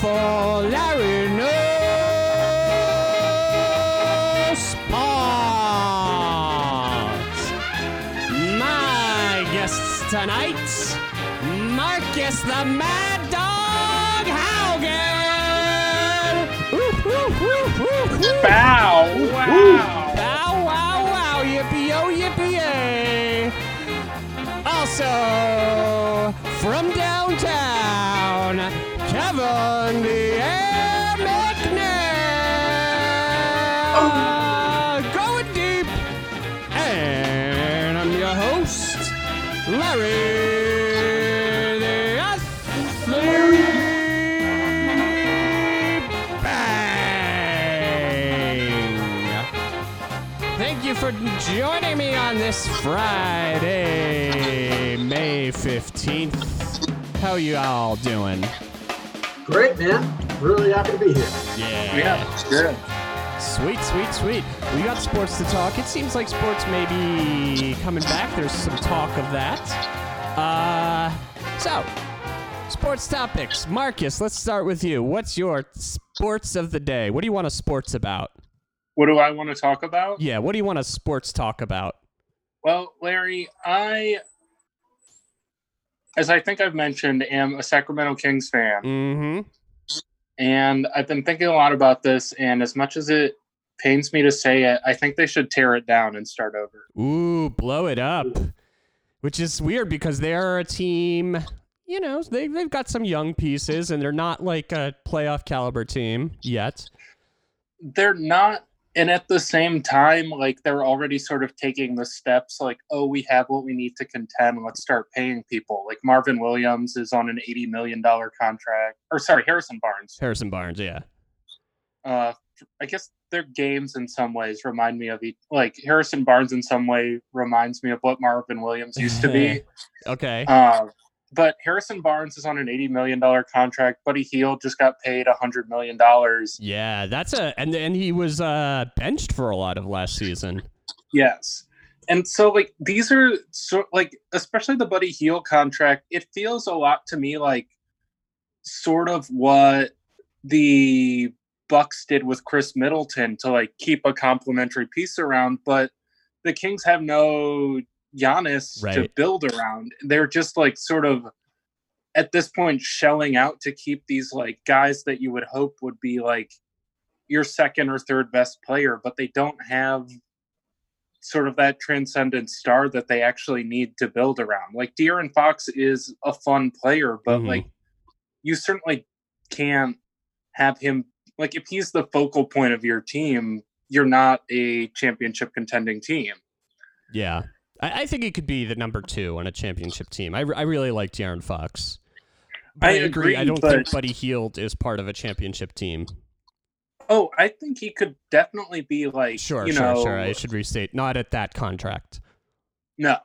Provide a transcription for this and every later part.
for Larry No Sports. My guests tonight, Marcus the Mad Dog Haugen. Woo. Bow! Wow! Bow wow wow, yippee yo yippee! Also, this Friday, May 15th. How you all doing? Great, man. Really happy to be here. Yeah, it's good. Sweet, sweet, sweet. We got sports to talk. It seems like sports may be coming back. There's some talk of that. Uh, so, sports topics. Marcus, let's start with you. What's your sports of the day? What do you want to sports about? What do I want to talk about? Yeah, what do you want to sports talk about? Well, Larry, I, as I think I've mentioned, am a Sacramento Kings fan. Mm-hmm. And I've been thinking a lot about this. And as much as it pains me to say it, I think they should tear it down and start over. Ooh, blow it up. Which is weird because they're a team, you know, they, they've got some young pieces and they're not like a playoff caliber team yet. They're not. And at the same time, like they're already sort of taking the steps like, oh, we have what we need to contend. Let's start paying people. Like Marvin Williams is on an $80 million contract. Or sorry, Harrison Barnes. Harrison Barnes, yeah. uh I guess their games in some ways remind me of each like Harrison Barnes in some way reminds me of what Marvin Williams used to be. Okay. uh, but Harrison Barnes is on an eighty million dollar contract. Buddy Hield just got paid a hundred million dollars. yeah, that's a and and he was uh benched for a lot of last season. Yes. And so like these are so like especially the Buddy Hield contract, it feels a lot to me like sort of what the Bucks did with Khris Middleton to like keep a complementary piece around, but the Kings have no Giannis to build around. They're just like sort of at this point shelling out to keep these like guys that you would hope would be like your second or third best player, but they don't have sort of that transcendent star that they actually need to build around. Like De'Aaron Fox is a fun player, but Mhm. like you certainly can't have him like if he's the focal point of your team, you're not a championship contending team. Yeah. I, I think he could be the number two on a championship team. I, I really like De'Aaron Fox. I I, agree. I don't think Buddy Hield is part of a championship team. Oh, I think he could definitely be like Sure, you sure, know, sure. I should restate. Not at that contract. No.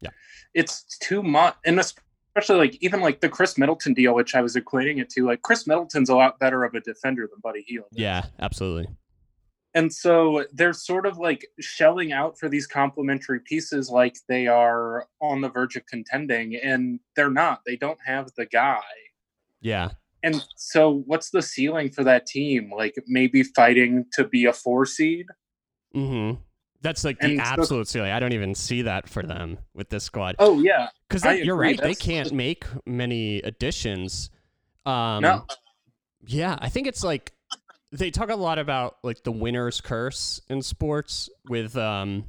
Yeah. It's too much. And especially like even like the Khris Middleton deal, which I was equating it to, like Khris Middleton's a lot better of a defender than Buddy Hield. Yeah, absolutely. And so they're sort of like shelling out for these complementary pieces like they are on the verge of contending, and they're not. They don't have the guy. Yeah. And so what's the ceiling for that team? Like maybe fighting to be a four seed? Mm-hmm. That's like the And so- absolute ceiling. I don't even see that for them with this squad. Oh yeah. Because you're right. They can't make many additions. Um, No. Yeah, I think it's like they talk a lot about like the winner's curse in sports with um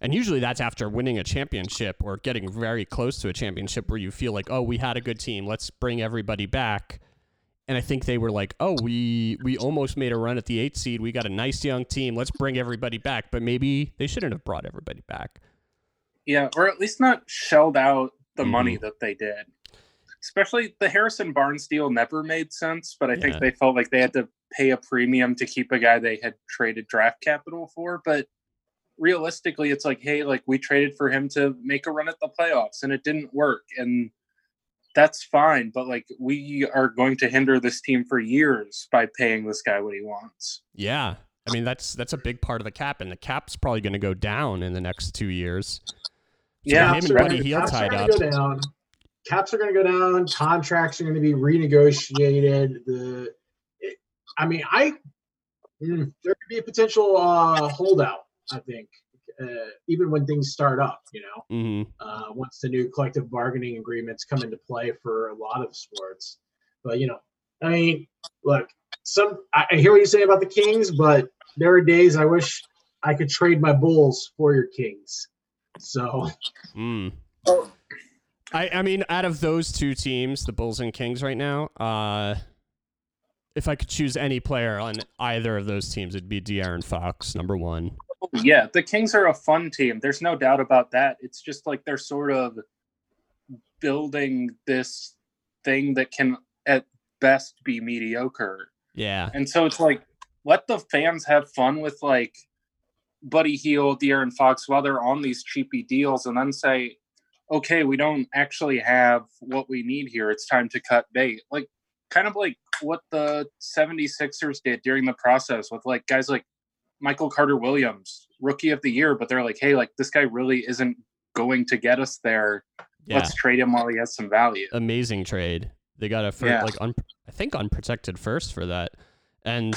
and usually that's after winning a championship or getting very close to a championship where you feel like, "Oh, we had a good team. Let's bring everybody back." And I think they were like, "Oh, we we almost made a run at the 8 seed. We got a nice young team. Let's bring everybody back." But maybe they shouldn't have brought everybody back. Yeah, or at least not shelled out the Mhm. money that they did. Especially the Harrison Barnes deal never made sense, but I Yeah. think they felt like they had to pay a premium to keep a guy they had traded draft capital for. But realistically, it's like, hey, like we traded for him to make a run at the playoffs and it didn't work. And that's fine. But like we are going to hinder this team for years by paying this guy what he wants. Yeah. I mean, that's that's a big part of the cap, and the cap's probably going to go down in the next two years. So Yeah, him and After- Buddy Hield after tied up. Go down, caps are going to go down. Contracts are going to be renegotiated. The, it, I mean, I mm, there could be a potential uh, holdout. I think uh, even when things start up, you know, hmm uh, once the new collective bargaining agreements come into play for a lot of sports. But you know, I mean, look, some I, I hear what you say about the Kings, but there are days I wish I could trade my Bulls for your Kings. So Mm. Oh. I, I mean, out of those two teams, the Bulls and Kings right now, uh, if I could choose any player on either of those teams, it'd be De'Aaron Fox, number one. Yeah, the Kings are a fun team. There's no doubt about that. It's just like they're sort of building this thing that can at best be mediocre. Yeah. And so it's like let the fans have fun with like Buddy Hield, De'Aaron Fox while they're on these cheapy deals and then say, okay, we don't actually have what we need here. It's time to cut bait. Like kind of like what the 76ers did during the process with like guys like Michael Carter Williams, rookie of the year, but they're like, hey, like this guy really isn't going to get us there. Yeah. Let's trade him while he has some value. Amazing trade. They got a first, Yeah. like un, I think unprotected first for that, and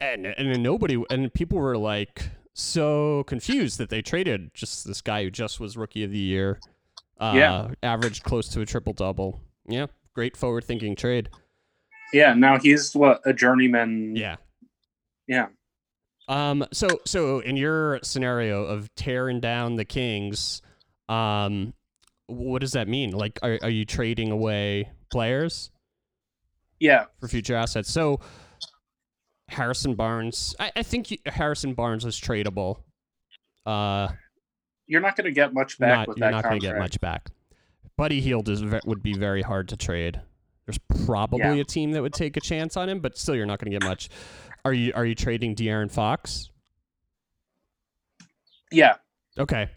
and and nobody and people were like so confused that they traded just this guy who just was rookie of the year. Uh, Yeah. averaged close to a triple double. Yeah, great forward thinking trade. Yeah, now he's what a journeyman. Yeah. Yeah. Um. So so in your scenario of tearing down the Kings, um, what does that mean? Like, are are you trading away players Yeah. for future assets? So Harrison Barnes, I, I think you, Harrison Barnes is tradable. Uh, You're not going to get much back not with you're that not going to get much back. Buddy Hield is would be very hard to trade. There's probably Yeah. a team that would take a chance on him, but still, you're not going to get much. Are you are you trading De'Aaron Fox? Yeah. Okay.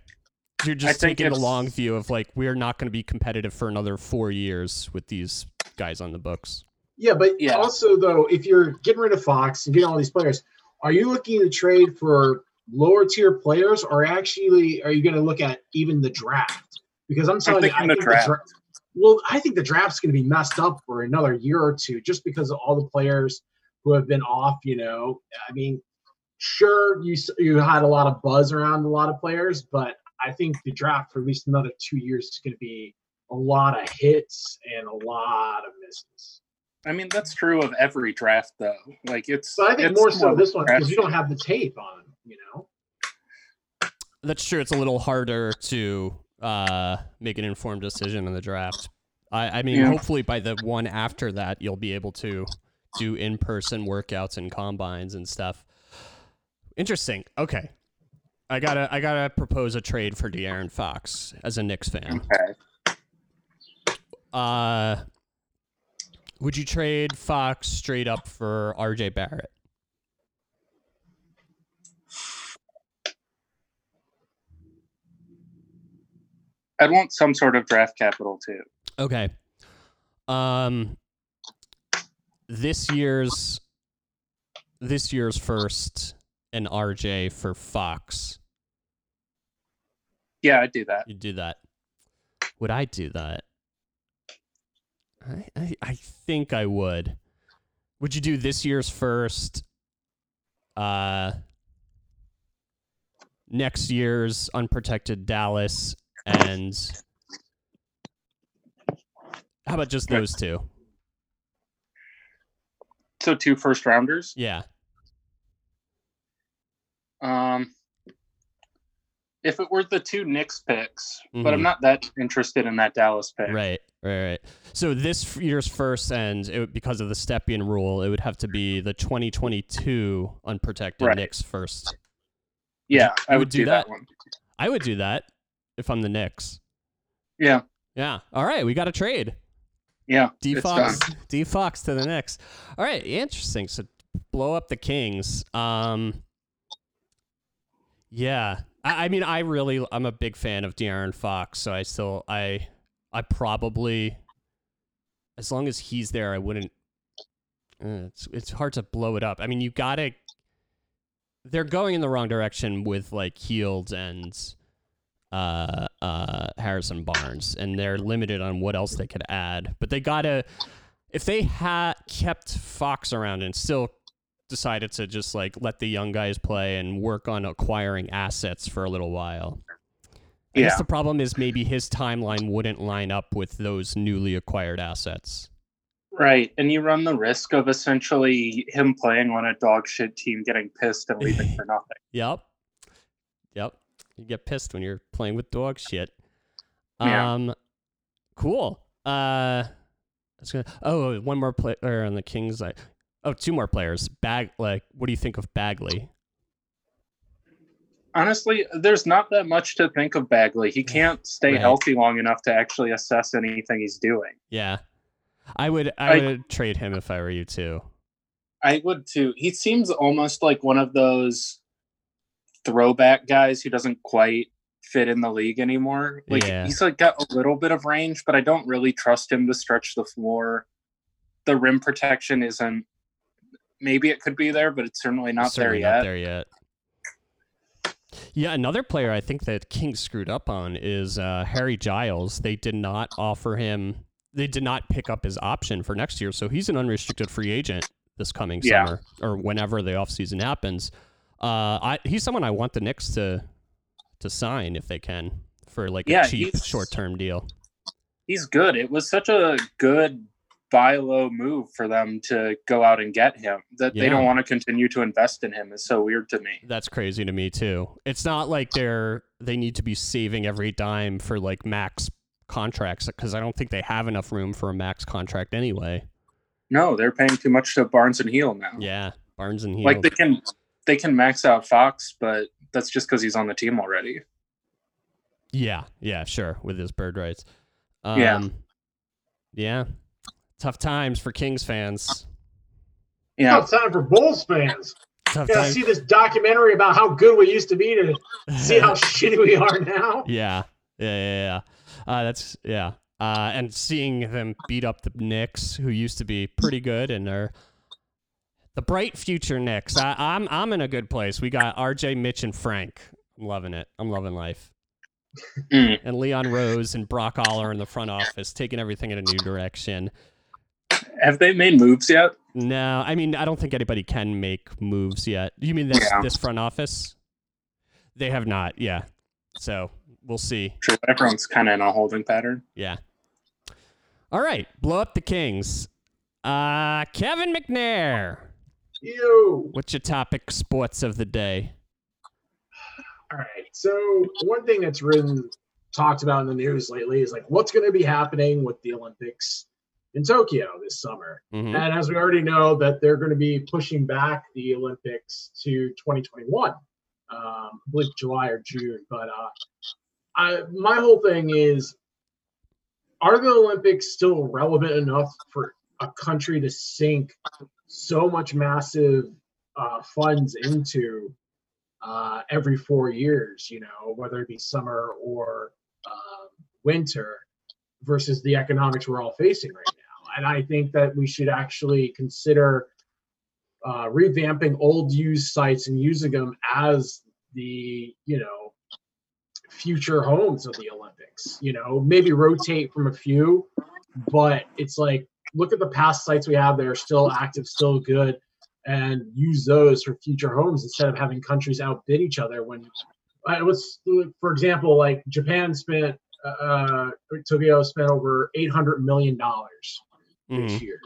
You're just think taking the it's- long view of like we're not going to be competitive for another four years with these guys on the books. yeah, but Yeah. also though, if you're getting rid of Fox and getting all these players, are you looking to trade for lower tier players, or actually are you going to look at even the draft? Because I'm telling you, I think draft. the draft. Well, I think the draft's going to be messed up for another year or two, just because of all the players who have been off. You know, I mean, sure, you you had a lot of buzz around a lot of players, but I think the draft for at least another two years is going to be a lot of hits and a lot of misses. I mean, that's true of every draft, though. Like, it's. But I think it's more so this one because you don't have the tape on, you know. That's true. It's a little harder to uh, make an informed decision in the draft. I, I mean, Yeah. hopefully by the one after that, you'll be able to do in person workouts and combines and stuff. Interesting. Okay. I gotta I gotta propose a trade for De'Aaron Fox as a Knicks fan. Okay. Uh, would you trade Fox straight up for RJ Barrett? I'd want some sort of draft capital, too. Okay. Um this year's this year's first and RJ for Fox. Yeah, I'd do that. You'd do that. Would I do that? I, I I think I would. Would you do this year's first? Uh next year's unprotected Dallas and how about just those two? So, two first rounders. Yeah. Um, if it were the two Knicks picks, but Mhm. I'm not that interested in that Dallas pick. Right, right, right. So this year's first and it, because of the Stepien rule, it would have to be the 2022 unprotected Right. Knicks first. Yeah, You I would would do do that that? one. I would do that if I'm the Knicks. Yeah, Yeah. All right, we got a trade. yeah. D Fox. D Fox to the Knicks. All right, interesting. So blow up the Kings. Um, yeah, I, I mean, I really, I'm a big fan of De'Aaron Fox. So I still, I, I probably, as long as he's there, I wouldn't. Uh, it's it's hard to blow it up. I mean, you gotta. They're going in the wrong direction with like Hield and uh, uh, Harrison Barnes, and they're limited on what else they could add. But they gotta, if they had kept Fox around and still decided to just like let the young guys play and work on acquiring assets for a little while. I Yeah. guess the problem is maybe his timeline wouldn't line up with those newly acquired assets. Right. And you run the risk of essentially him playing on a dog shit team getting pissed and leaving for nothing. Yep. You get pissed when you're playing with dog shit. Yeah. Um cool. Uh that's gonna oh one more player on the Kings like oh two more players. Bag like what do you think of Bagley? Honestly, there's not that much to think of Bagley. He can't stay Right. healthy long enough to actually assess anything he's doing. Yeah. I would I, I- would trade him if I were you too. I would too. He seems almost like one of those throwback guys who doesn't quite fit in the league anymore. Like Yeah. he's like got a little bit of range, but I don't really trust him to stretch the floor. The rim protection isn't maybe it could be there, but it's certainly not Certainly there yet. Not there yet. Yeah, another player I think that King screwed up on is uh, Harry Giles. They did not offer him. They did not pick up his option for next year, so he's an unrestricted free agent this coming Yeah. summer or whenever the offseason happens. Uh, I, he's someone I want the Knicks to to sign if they can for like Yeah, a cheap short term deal. He's good. It was such a good buy low move for them to go out and get him. That they don't want to continue to invest in him is so weird to me. That's crazy to me too. It's not like they're they need to be saving every dime for like max contracts because I don't think they have enough room for a max contract anyway. No, they're paying too much to Barnes and Hield now. Yeah, Barnes and Hield. like they can they can max out Fox, but that's just because he's on the team already. yeah, yeah, sure, with his bird rights. Um, Yeah. yeah. Tough times for Kings fans. Yeah, Now it's time for Bulls fans. Tough Gotta see this documentary about how good we used to be to see how shitty we are now. Yeah, yeah, yeah, yeah. Uh, that's yeah. Uh, and seeing them beat up the Knicks, who used to be pretty good, and are the bright future Knicks. I, I'm I'm in a good place. We got R.J., Mitch, and Frank. I'm loving it. I'm loving life. Mm. And Leon Rose and Brock Aller in the front office, taking everything in a new direction. have they made moves yet? No, I mean I don't think anybody can make moves yet. You mean this Yeah. this front office? They have not. Yeah. So we'll see. Sure, everyone's kind of in a holding pattern. Yeah. All right, blow up the Kings. Uh, Kevin McNair. Ew. What's your topic sports of the day? All right. So one thing that's written talked about in the news lately is like what's going to be happening with the Olympics in Tokyo this summer. Mhm. And as we already know, that they're going to be pushing back the Olympics to 2021, um, I believe July or June. But uh, I, my whole thing is, are the Olympics still relevant enough for a country to sink so much massive uh, funds into uh, every four years? You know, whether it be summer or uh, winter, versus the economics we're all facing right now. And I think that we should actually consider uh, revamping old used sites and using them as the, you know, future homes of the Olympics. You know, maybe rotate from a few, but it's like look at the past sites we have that are still active, still good, and use those for future homes instead of having countries outbid each other. When I was, for example, like Japan spent uh, Tokyo spent over eight hundred million dollars this Mhm. year.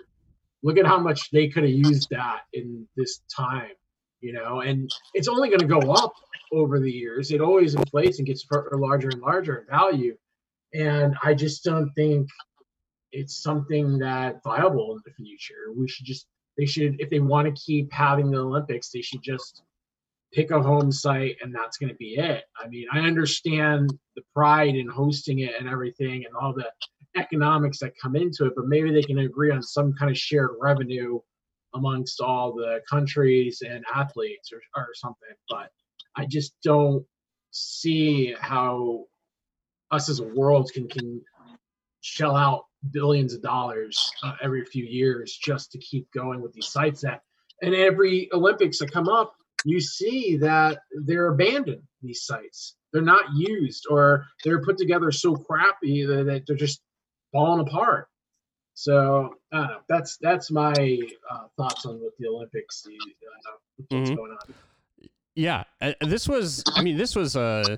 Look at how much they could have used that in this time, you know, and it's only going to go up over the years. It always inflates and gets larger and larger in value, and I just don't think it's something that viable in the future. We should just they should if they want to keep having the Olympics, they should just pick a home site and that's going to be it. I mean, I understand the pride in hosting it and everything and all the economics that come into it, but maybe they can agree on some kind of shared revenue amongst all the countries and athletes or, or something. But I just don't see how us as a world can can shell out billions of dollars uh, every few years just to keep going with these sites that and every olympics that come up you see that they're abandoned these sites they're not used or they're put together so crappy that, that they're just falling apart. So uh, that's that's my uh, thoughts on what the Olympics. The, uh, what's Mhm. going on? Yeah, this was. I mean, this was a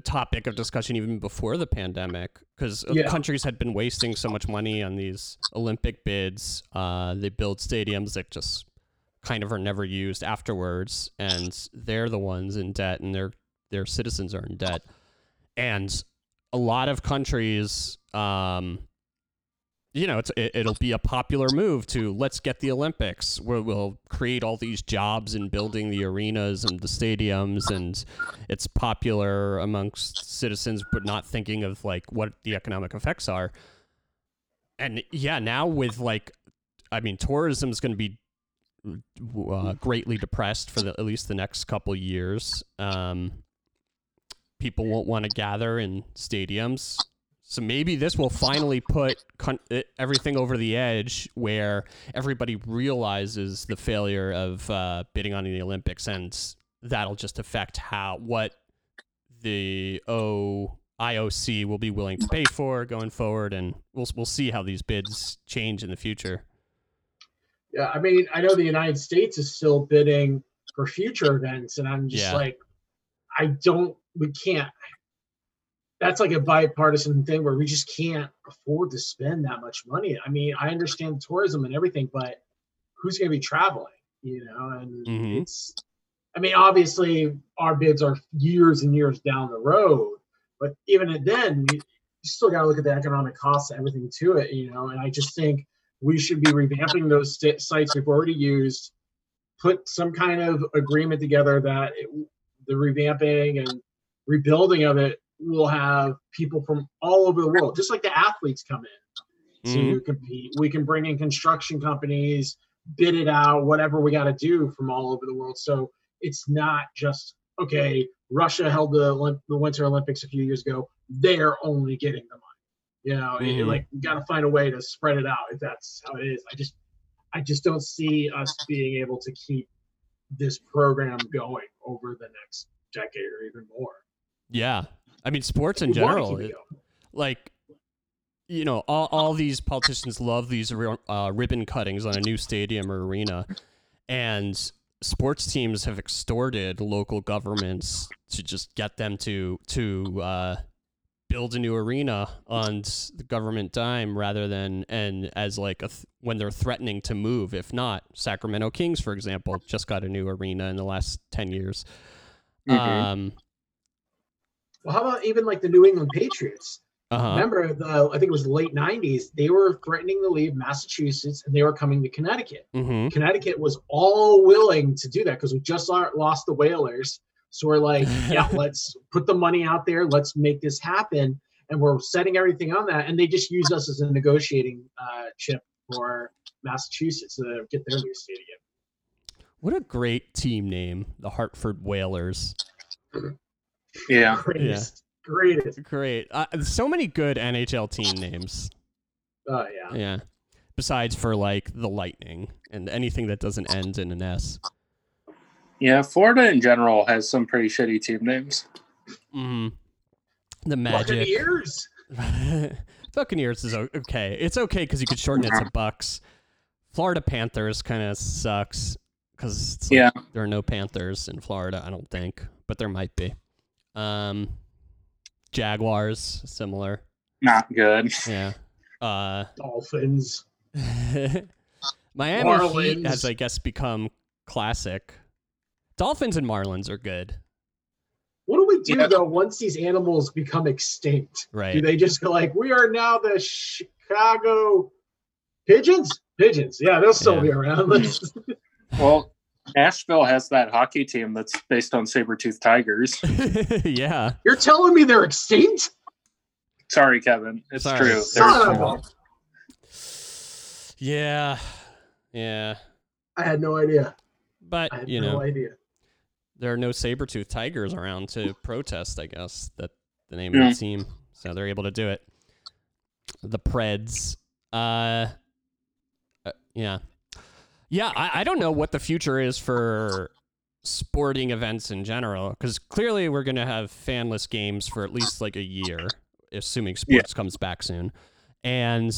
topic of discussion even before the pandemic because Yeah. countries had been wasting so much money on these Olympic bids. Uh, they build stadiums that just kind of are never used afterwards, and they're the ones in debt, and their their citizens are in debt, and a lot of countries. Um, you know, it's, it, it'll be a popular move to let's get the Olympics where we'll create all these jobs in building the arenas and the stadiums. And it's popular amongst citizens, but not thinking of like what the economic effects are. And yeah, now with like, I mean, tourism is going to be uh, greatly depressed for the, at least the next couple years. Um, people won't want to gather in stadiums. So maybe this will finally put con- everything over the edge where everybody realizes the failure of uh, bidding on the Olympics, and that'll just affect how what the O IOC will be willing to pay for going forward, and we'll we'll see how these bids change in the future. Yeah, I mean, I know the United States is still bidding for future events, and I'm just Yeah. like, I don't, we can't. That's like a bipartisan thing where we just can't afford to spend that much money. I mean, I understand tourism and everything, but who's going to be traveling? You know, and Mhm. it's. I mean, obviously, our bids are years and years down the road, but even then, you, you still got to look at the economic costs and everything to it. You know, and I just think we should be revamping those st- sites we've already used put some kind of agreement together that it, the revamping and rebuilding of it will have people from all over the world just like the athletes come in to Mhm. compete. We can bring in construction companies bid it out whatever we got to do from all over the world. So it's not just okay russia held the, Olymp- the winter olympics a few years ago. They're only getting the money. You know it- Mhm. like got to find a way to spread it out if that's how it is. I just i just don't see us being able to keep this program going over the next decade or even more. Yeah, I mean, sports in general, it like you know all, all these politicians love these uh, ribbon cuttings on a new stadium or arena and sports teams have extorted local governments to just get them to to uh, build a new arena on the government dime rather than and as like a th- when they're threatening to move if not. Sacramento kings for example just got a new arena in the last 10 years. Mhm. um well how about even like the new england patriots uh-huh Remember, the I think it was the late '90s. They were threatening to leave Massachusetts, and they were coming to Connecticut. mm-hmm. Connecticut was all willing to do that because we just lost the Whalers. So we're like, yeah, let's put the money out there. Let's make this happen. And we're setting everything on that. And they just used us as a negotiating uh, chip for Massachusetts to get their new stadium. What a great team name, the Hartford Whalers. Yeah. Greatest, greatest. Great. Uh, so many good NHL team names. Oh yeah. Yeah. Besides for like the Lightning and anything that doesn't end in an S. Yeah. Florida in general has some pretty shitty team names. Mm. The Magic. Buccaneers. Buccaneers is okay. It's okay because you could shorten it to Bucks. Florida Panthers kind of sucks because Yeah. there are no Panthers in Florida. I don't think, but there might be. Um, Jaguars similar. Not good. Yeah. Uh, Dolphins. Miami Heat Marlins. has, I guess, become classic. Dolphins and Marlins are good, What do we do Yeah. though once these animals become extinct? Right? Do they just go like, we are now the Chicago pigeons? Pigeons. Yeah, they'll still Yeah. be around. Well, Nashville has that hockey team that's based on saber tooth tigers. yeah. You're telling me they're extinct? Sorry, Kevin. It's Sorry. true. Son They're- of Yeah. Yeah. I had no idea. But, I had you no know, idea. there are no saber tooth tigers around to protest, I guess, that the name Yeah. of the team. So they're able to do it. The Preds. Uh, uh yeah. Yeah, I, I don't know what the future is for sporting events in general because clearly we're going to have fanless games for at least like a year assuming sports comes back soon. And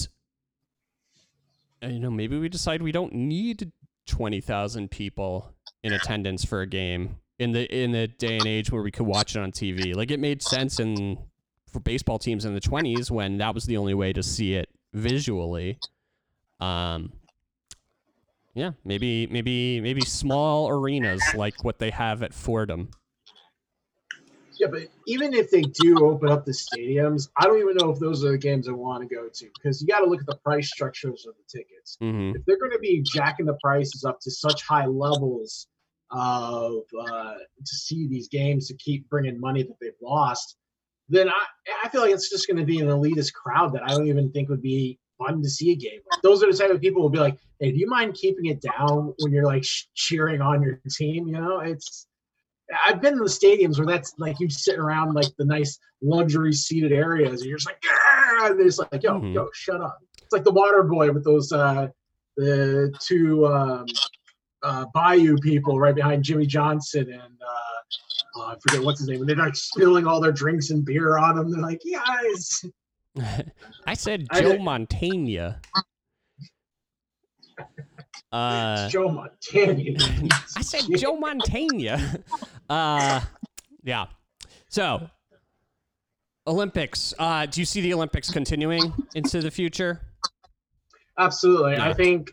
uh, you know maybe we decide we don't need 20,000 people in attendance for a game in the in the day and age where we could watch it on TV like it made sense in for baseball teams in the 20s when that was the only way to see it visually. Um yeah, maybe maybe maybe small arenas like what they have at Fordham. Yeah, but even if they do open up the stadiums, I don't even know if those are the games I want to go to because you got to look at the price structures of the tickets. Mm-hmm. If they're going to be jacking the prices up to such high levels of uh, to see these games to keep bringing money that they've lost, then I, I feel like it's just going to be an elitist crowd that I don't even think would be fun to see a game. Those are the type of people who will be like, "Hey, do you mind keeping it down when you're like sh- cheering on your team?" You know, it's. I've been in the stadiums where that's like you sitting around like the nice luxury seated areas, and you're just like, "Grr!" and they're just like, "Yo, Mhm. yo, shut up." It's like the Water Boy with those uh, the two um, uh, Bayou people right behind Jimmy Johnson and. Uh, oh, I forget what's his name. And they're like spilling all their drinks and beer on them. They're like, guys, I said I Joe did- Montana. Uh, Joe Montana. I said Joe Montana. Uh, yeah. So, Olympics. Uh, do you see the Olympics continuing into the future? Absolutely. Yeah. I think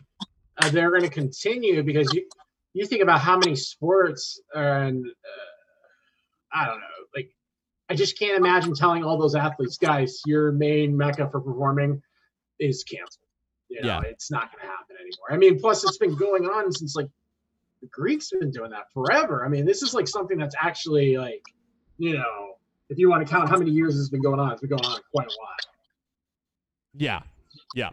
uh, they're going to continue because you you think about how many sports and uh, I don't know, I just can't imagine telling all those athletes, guys, your main mecca for performing is canceled. You know, Yeah. it's not going to happen anymore. I mean, plus it's been going on since like the Greeks have been doing that forever. I mean, this is like something that's actually like, you know, if you want to count how many years it's been going on, it's been going on quite a while. Yeah. Yeah.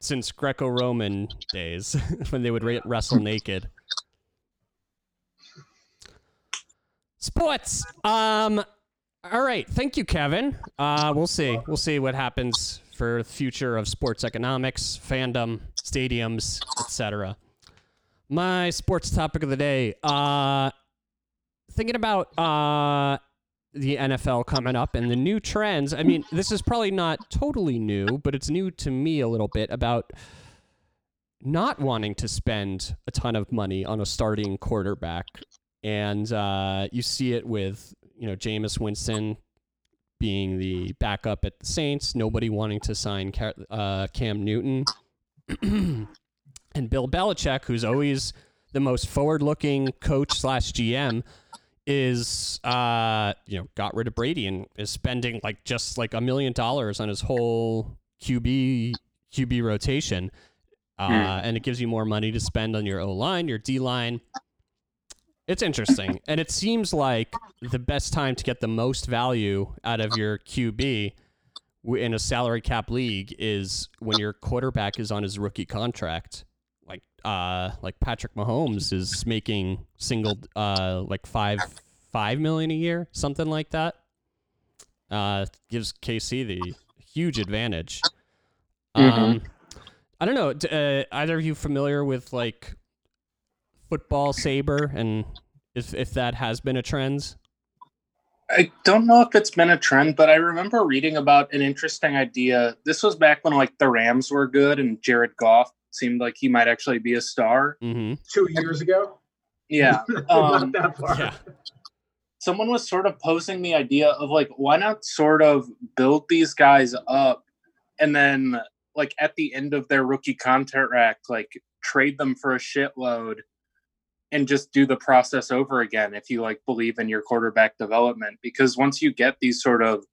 Since Greco-Roman days when they would ra- wrestle naked. Sports. Um all right, thank you Kevin. Uh we'll see. We'll see what happens for the future of sports economics, fandom, stadiums, etc. My sports topic of the day. Uh thinking about uh the NFL coming up and the new trends. I mean, this is probably not totally new, but it's new to me a little bit about not wanting to spend a ton of money on a starting quarterback. And uh, you see it with, you know, Jameis Winston being the backup at the Saints, nobody wanting to sign uh, Cam Newton, and Bill Belichick, who's always the most forward-looking coach slash GM, is uh you know got rid of Brady and is spending like just like a million dollars on his whole QB QB rotation. Uh, Hmm. and it gives you more money to spend on your O line, your D line. It's interesting, and it seems like the best time to get the most value out of your QB in a salary cap league is when your quarterback is on his rookie contract. Like uh, like Patrick Mahomes is making single uh like five five million a year, something like that. Uh, gives KC the huge advantage. Um, I don't know. Uh, either of you familiar with like football saber and if if that has been a trend? I don't know if it's been a trend, but I remember reading about an interesting idea. This was back when like the Rams were good and Jared Goff seemed like he might actually be a star. Mm-hmm. Two years ago. Yeah. Um, Not that far. Yeah. someone was sort of posing the idea of like why not sort of build these guys up and then like at the end of their rookie contract like trade them for a shitload and just do the process over again if you like believe in your quarterback development because once you get these sort of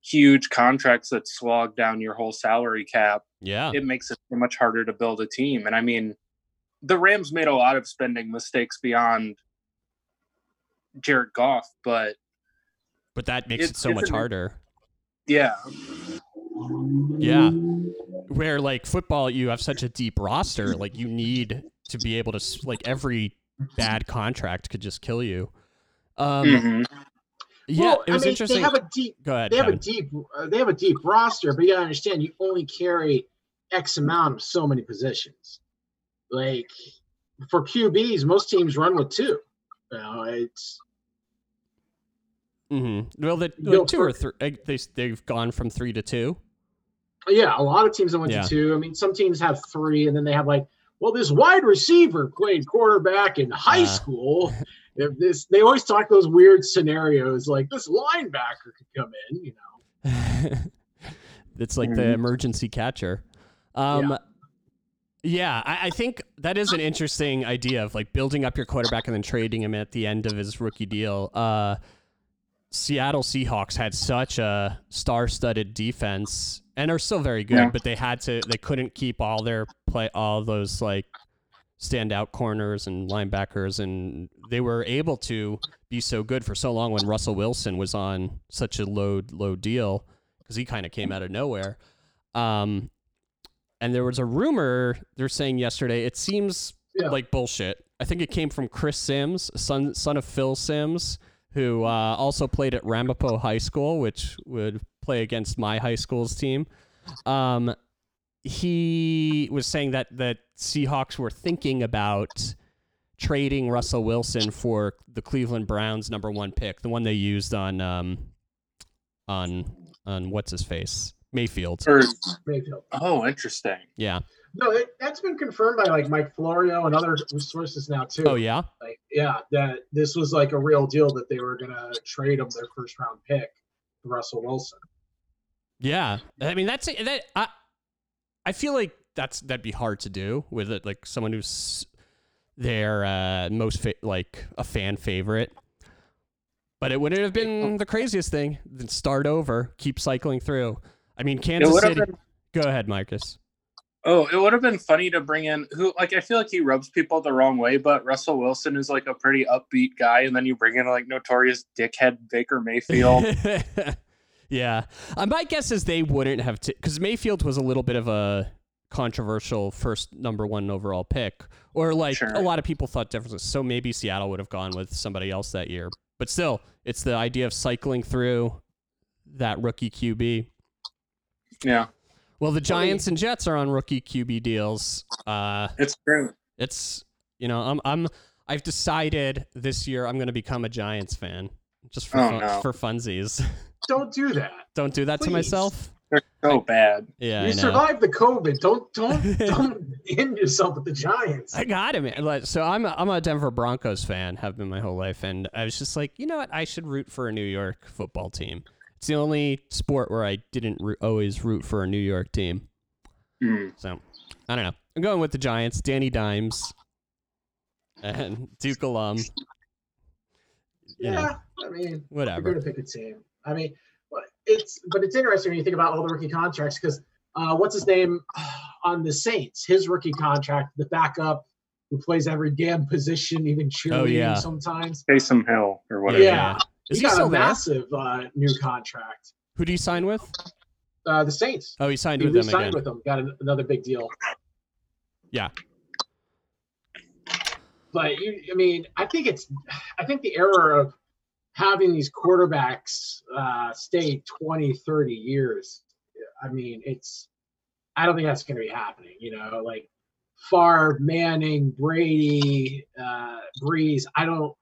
huge contracts that slog down your whole salary cap Yeah. it makes it so much harder to build a team. And I mean, the Rams made a lot of spending mistakes beyond Jared Goff, but But that makes It- it so much harder. yeah, Yeah. Where like football, you have such a deep roster, like you need to be able to like every bad contract could just kill you. Um, Mhm. yeah, Well, it was I mean, interesting. They have a deep. Go ahead. They have a deep. Uh, they have a deep roster, but you gotta understand, you only carry X amount of so many positions. Like for QBs, most teams run with two. You know, it's Mm-hmm. Well, the like two or three, they they've gone from three to two. yeah, a lot of teams that went Yeah. to two. I mean, some teams have three, and then they have like, well, this wide receiver played quarterback in high Uh. school. If this, they always talk those weird scenarios, like this linebacker could come in. You know, it's like the Mhm. emergency catcher. Um, yeah, I, I think that is an interesting idea of like building up your quarterback and then trading him at the end of his rookie deal. Uh, Seattle Seahawks had such a star-studded defense and are still very good, Yeah. but they had to they couldn't keep all their play all those like standout corners and linebackers and they were able to be so good for so long when Russell Wilson was on such a low low deal because he kind of came out of nowhere. Um, and there was a rumor they're saying yesterday. It seems Yeah. like bullshit. I think it came from Chris Simms, son son of Phil Simms, who uh, also played at Ramapo High School, which would play against my high school's team. Um, he was saying that that Seahawks were thinking about trading Russell Wilson for the Cleveland Browns number one pick, the one they used on um, on on what's his face Mayfield. Or, Mayfield. oh, interesting. Yeah. No, it, that's been confirmed by like Mike Florio and other sources now too. Oh yeah. Like, yeah, that this was like a real deal that they were gonna trade him their first round pick, for Russell Wilson. Yeah, I mean that's that. I I feel like that's that'd be hard to do with it, like someone who's their uh, most fa- like a fan favorite. But it wouldn't have been the craziest thing. Then start over, keep cycling through. I mean, Kansas City. been. Go ahead, Marcus. Oh, it would have been funny to bring in who like I feel like he rubs people the wrong way, but Russell Wilson is like a pretty upbeat guy, and then you bring in like notorious dickhead Baker Mayfield. yeah, uh, my guess is they wouldn't have because Mayfield was a little bit of a controversial first number one overall pick, or like Sure. a lot of people thought different. So maybe Seattle would have gone with somebody else that year. But still, it's the idea of cycling through that rookie QB. yeah, Well, the Giants and Jets are on rookie QB deals. Uh, it's true. it's you know I'm I'm I've decided this year I'm going to become a Giants fan just for Oh, no. for funsies. Don't do that. Don't do that to myself. They're so bad. Yeah, you I know. survived the COVID. Don't don't don't end yourself with the Giants. I got him. Like, So I'm a, I'm a Denver Broncos fan, have been my whole life, and I was just like, you know what? I should root for a New York football team. It's the only sport where I didn't root, always root for a New York team. Mm. So I don't know. I'm going with the Giants. Danny Dimes and Duke alum. You know, yeah, I mean, you're whatever. going to pick a team. I mean, it's but it's interesting when you think about all the rookie contracts because uh, what's his name on the Saints? His rookie contract, the backup who plays every damn position, even cheerleading Oh, yeah. sometimes. Taysom Hill or whatever. Yeah, Is he, he got a massive uh, new contract. Who do you sign with? Uh, the Saints. Oh, he signed He with them re-signed again. with them. Got an, another big deal. Yeah. But you, I mean, I think it's, I think the error of having these quarterbacks uh, stay 20, 30 years. I mean, it's, I don't think that's going to be happening. You know, like Favre, Manning, Brady, uh, Brees. I don't,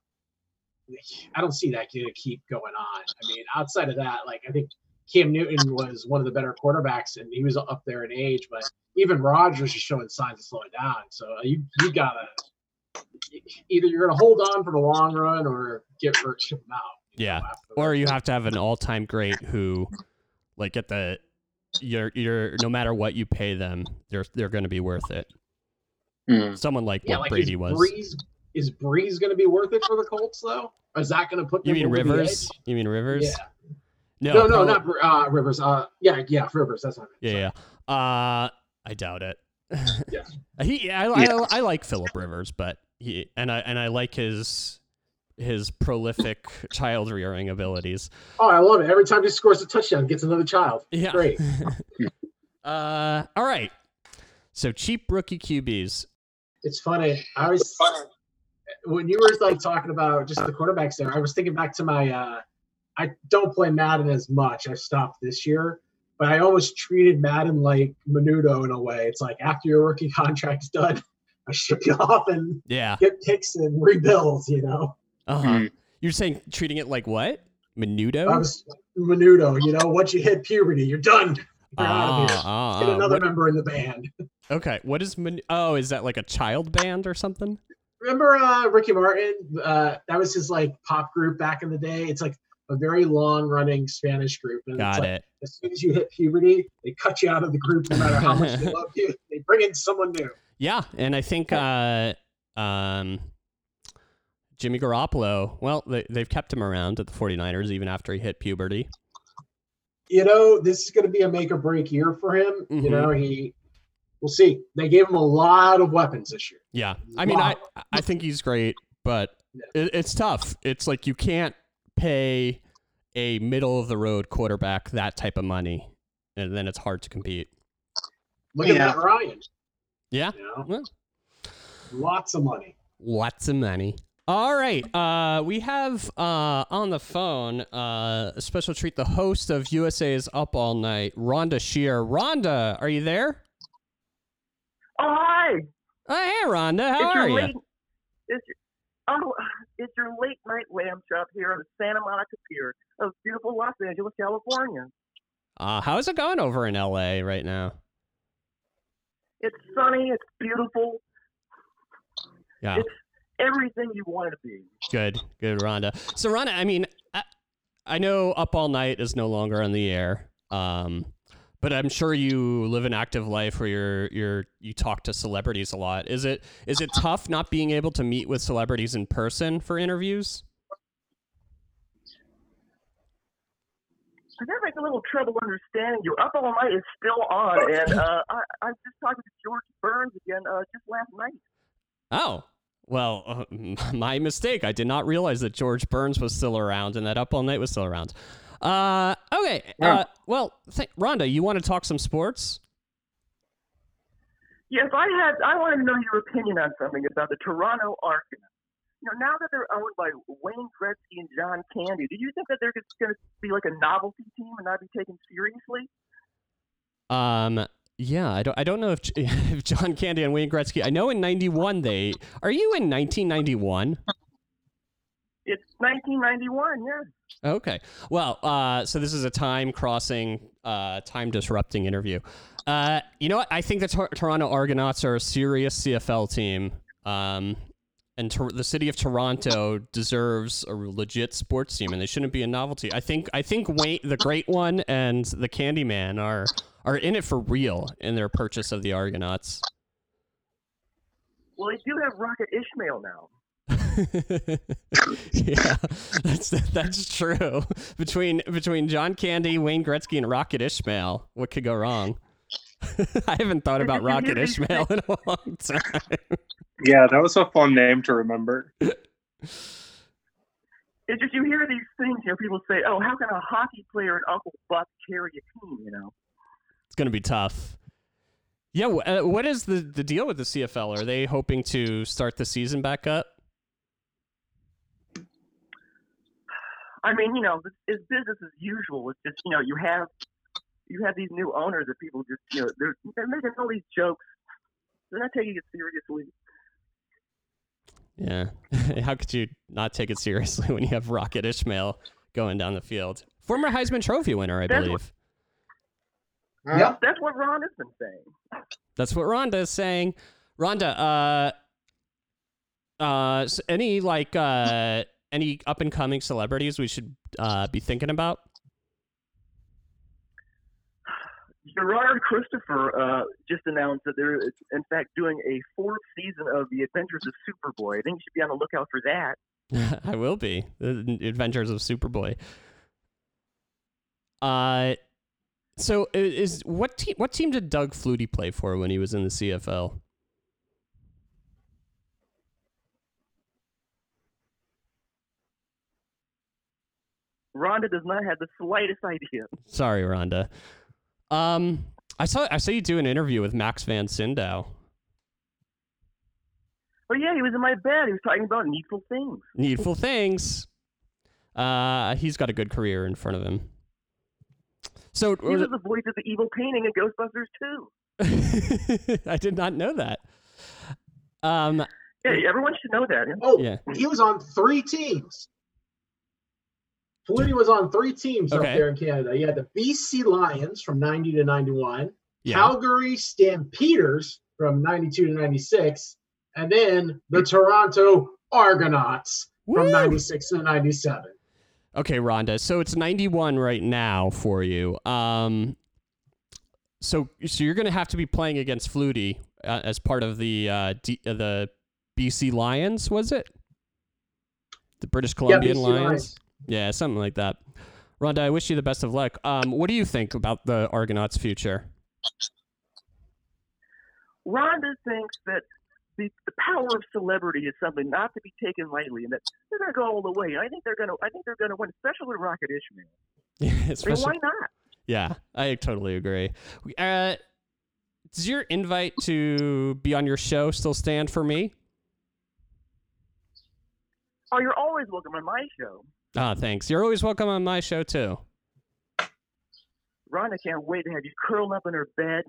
I don't see that going to keep going on. I mean, outside of that, like I think Cam Newton was one of the better quarterbacks, and he was up there in age. But even Rodgers is showing signs of slowing down. So you you gotta either you're gonna hold on for the long run or get or ship them out. Yeah. know, Or you have to have an all-time great who, like, at the, you're you're no matter what you pay them, they're they're going to be worth it. Mm. Someone like yeah, what like Brady was. Brees is Brees gonna be worth it for the Colts though? Or is that gonna put You them mean the Rivers? You mean Rivers? Yeah. No, No, no, probably- not uh, Rivers. Uh, yeah, yeah, Rivers. That's not. Yeah, yeah. Uh, I doubt it. Yeah. he, I, I, I like Philip Rivers, but he and I and I like his his prolific child rearing abilities. Oh, I love it. Every time he scores a touchdown, gets another child. Yeah. Great. uh, all right. So cheap rookie QBs. It's funny. I was when you were like talking about just the quarterbacks there. I was thinking back to my. uh I don't play Madden as much. I stopped this year, but I almost treated Madden like Menudo in a way. It's like after your rookie contract's done, I ship you off and Yeah. get picks and rebuild. You know. Uh huh. Mm. You're saying treating it like what? Menudo? I was menudo. You know, once you hit puberty, you're done. You're out ah, Get ah, another what- member in the band. okay. What is men- Oh, is that like a child band or something? Remember uh, Ricky Martin? Uh, that was his like pop group back in the day. It's like a very long running Spanish group. And it's Got like, it. As soon as you hit puberty, they cut you out of the group no matter how much they love you. They bring in someone new. Yeah, and I think uh, um, Jimmy Garoppolo. Well, they they've kept him around at the 49ers even after he hit puberty. You know, this is going to be a make or break year for him. Mhm. You know, he. We'll see. They gave him a lot of weapons this year. Yeah, I mean, I Wow. I think he's great, but Yeah. it, it's tough. It's like you can't pay a middle of the road quarterback that type of money, and then it's hard to compete. Look at Yeah. Matt Ryan. Yeah, You know, Well, lots of money. lots of money. All right, uh, we have uh, on the phone uh, a special treat. The host of USA's Up All Night, Rhonda Shear. Rhonda, are you there? Oh, hi. Oh, hey, Rhonda, how it's are you? late. It's your, oh, it's your late night lamb chop here on the Santa Monica Pier of beautiful Los Angeles, California. Uh, how's it going over in LA right now? It's sunny. It's beautiful. Yeah. It's everything you want it to be. Good, good, Rhonda. So, Rhonda, I mean, I, I know Up All Night is no longer on the air, um, but I'm sure you live an active life where you're you're you talk to celebrities a lot. Is it is it tough not being able to meet with celebrities in person for interviews? I'm having a little trouble understanding you. Up All Night is still on, and uh, I, I'm just talking to George Burns again uh, just last night. Oh, well, uh, my mistake. I did not realize that George Burns was still around and that Up All Night was still around. Uh, okay. Yeah. Uh, well, th- Rhonda, you want to talk some sports? Yes, I had. I wanted to know your opinion on something about the Toronto Argonauts. You know, now that they're owned by Wayne Gretzky and John Candy, do you think that they're just going to be like a novelty team and not be taken seriously? Um, yeah, I don't. I don't know if, if John Candy and Wayne Gretzky. I know in '91 they. Are you in 1991? It's 1991, yeah. Okay. Well, uh, so this is a time crossing, uh, time disrupting interview. Uh, you know what? I think the Tor- Toronto Argonauts are a serious CFL team. Um, and Tor- the city of Toronto deserves a legit sports team, and they shouldn't be a novelty. I think I think Wayne, the Great One, and the Candyman are are in it for real in their purchase of the Argonauts. Well, they do have Rocket Ismail now. yeah, that's that's true. Between between John Candy, Wayne Gretzky, and Rocket Ismail, what could go wrong? I haven't thought about Did you hear Rocket these Ismail in a long time. Yeah, that was a fun name to remember. It's just you hear these things, you know, people say, "Oh, how can a hockey player and Uncle Buck carry a team?" You know. It's gonna be tough. Yeah, uh, what is the the deal with the CFL? Are they hoping to start the season back up? I mean, you know, it's, it's business as usual. It's just you know, you have you have these new owners that people just you know they're they're making all these jokes. They're not taking it seriously. Yeah. How could you not take it seriously when you have Rocket Ismail going down the field? Former Heisman Trophy winner, I That's believe. Yep. That's what Ron has been saying. That's what Rhonda is saying. Rhonda, uh, uh, any like uh, any up and coming celebrities we should uh, be thinking about? Gerard Christopher uh, just announced that they're in fact doing a fourth season of The Adventures of Superboy. I think you should be on the lookout for that. I will be the Adventures of Superboy. Uh, so is what team? What team did Doug Flutie play for when he was in the CFL? Rhonda does not have the slightest idea. Sorry, Rhonda. Um, I saw I saw you do an interview with Max von Sydow. Oh yeah, he was in my bed. He was talking about needful things. Needful things. Uh, he's got a good career in front of him. So He was the voice of the evil painting in Ghostbusters too. I did not know that. Um, Yeah, everyone should know that. Oh, Yeah. he was on three teams. Flutie was on three teams up there in Canada. He had the BC Lions from 90 to 91, Yeah. Calgary Stampeders from 92 to 96, and then the Toronto Argonauts from 96 to 97. Okay, Rhonda. So it's 91 right now for you. Um, so so you're going to have to be playing against Flutie uh, as part of the uh, D, uh, the BC Lions, was it? The British Columbian BC Lions? Lions. Yeah, something like that. Rhonda, I wish you the best of luck. Um, what do you think about the Argonauts' future? Rhonda thinks that the, the power of celebrity is something not to be taken lightly, and that they're going to go all the way. I think they're going to. I think they're going to win, especially with Rocket Ismail. I mean, Especially- why not? Yeah, I totally agree. Uh, does your invite to be on your show still stand for me? Oh, you're always welcome on my show. Ah, thanks. You're always welcome on my show too. Rhonda can't wait to have you curled up in her bed.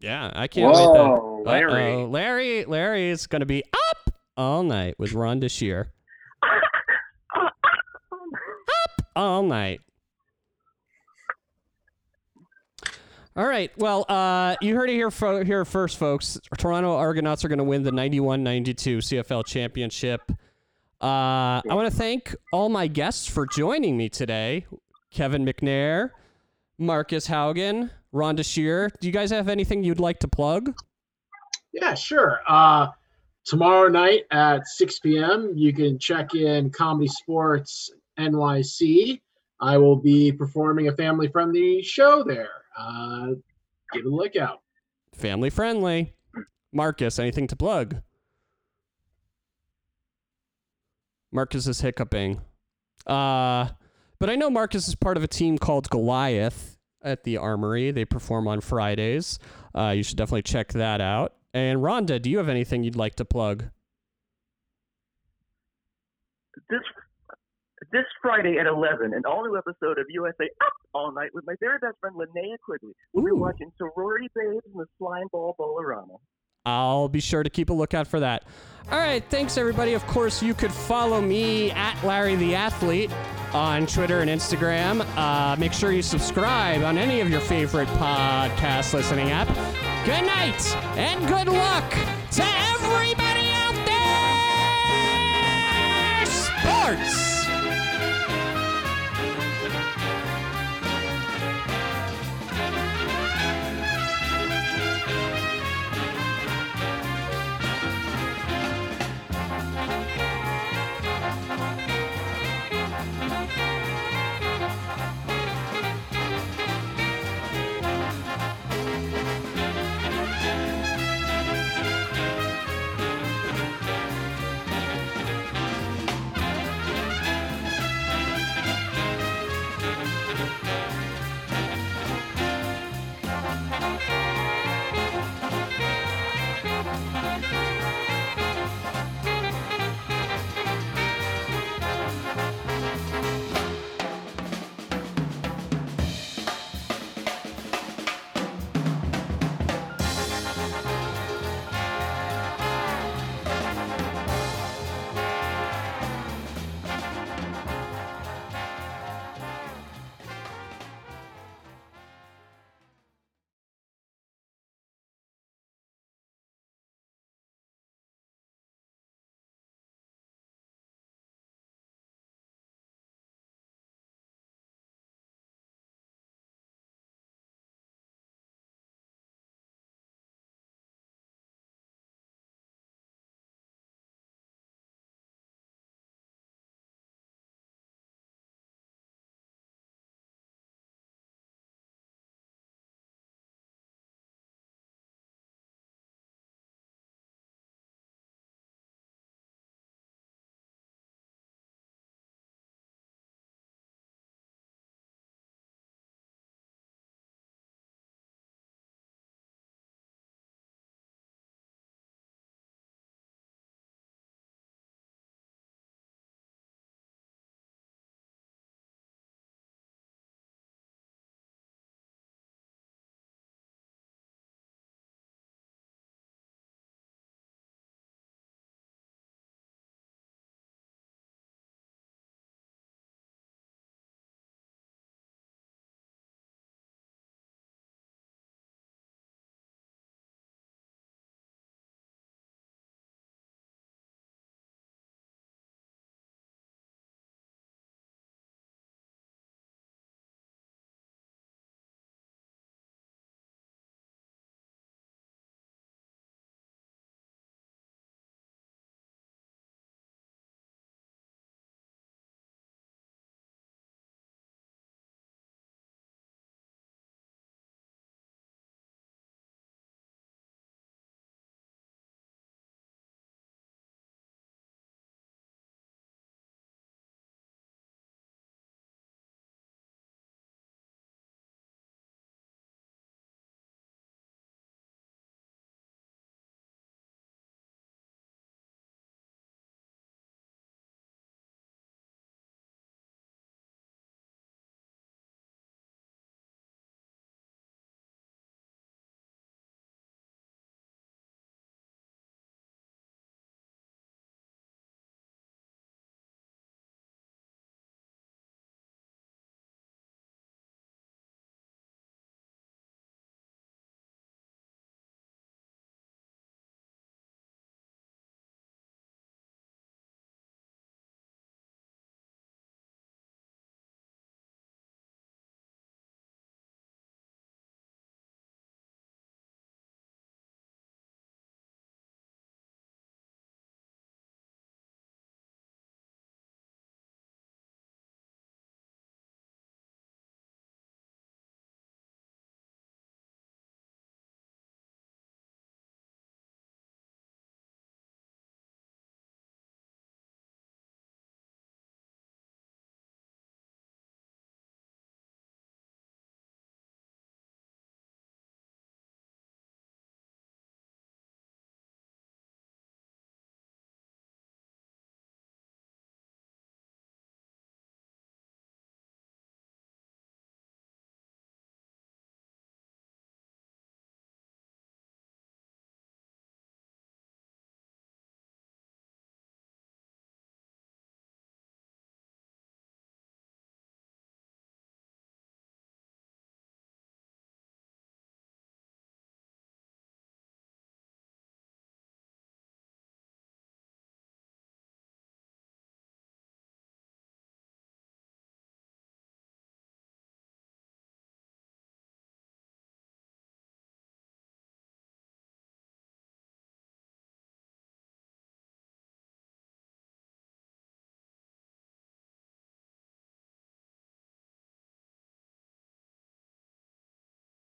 Yeah, I can't wait. Though. Whoa, Larry. Uh-oh. Larry, Larry is going to be up all night with Rhonda Shear. Up all night. All right. Well, uh, you heard it here, fo- here first, folks. Toronto Argonauts are going to win the 91-92 CFL championship. Uh, I want to thank all my guests for joining me today. Kevin McNair, Marcus Haugen, Rhonda Shear. Do you guys have anything you'd like to plug? Yeah, sure. Uh, tomorrow night at 6 p.m., you can check in ComedySportz NYC. I will be performing a family friendly show there. Uh, give it a look out. Family friendly. Marcus, anything to plug? Marcus is hiccuping. Uh, but I know Marcus is part of a team called Goliath at the Armory. They perform on Fridays. Uh, you should definitely check that out. And Rhonda, do you have anything you'd like to plug? This this Friday at 11, an all new episode of USA Up All Night with my very best friend Linnea Quigley. We'll be watching Sorority Babes and the Slimeball Bowl-O-Rama. I'll be sure to keep a lookout for that. All right, thanks everybody. Of course, you could follow me at Larry the Athlete on Twitter and Instagram. Uh, make sure you subscribe on any of your favorite podcast listening app. Good night and good luck to everybody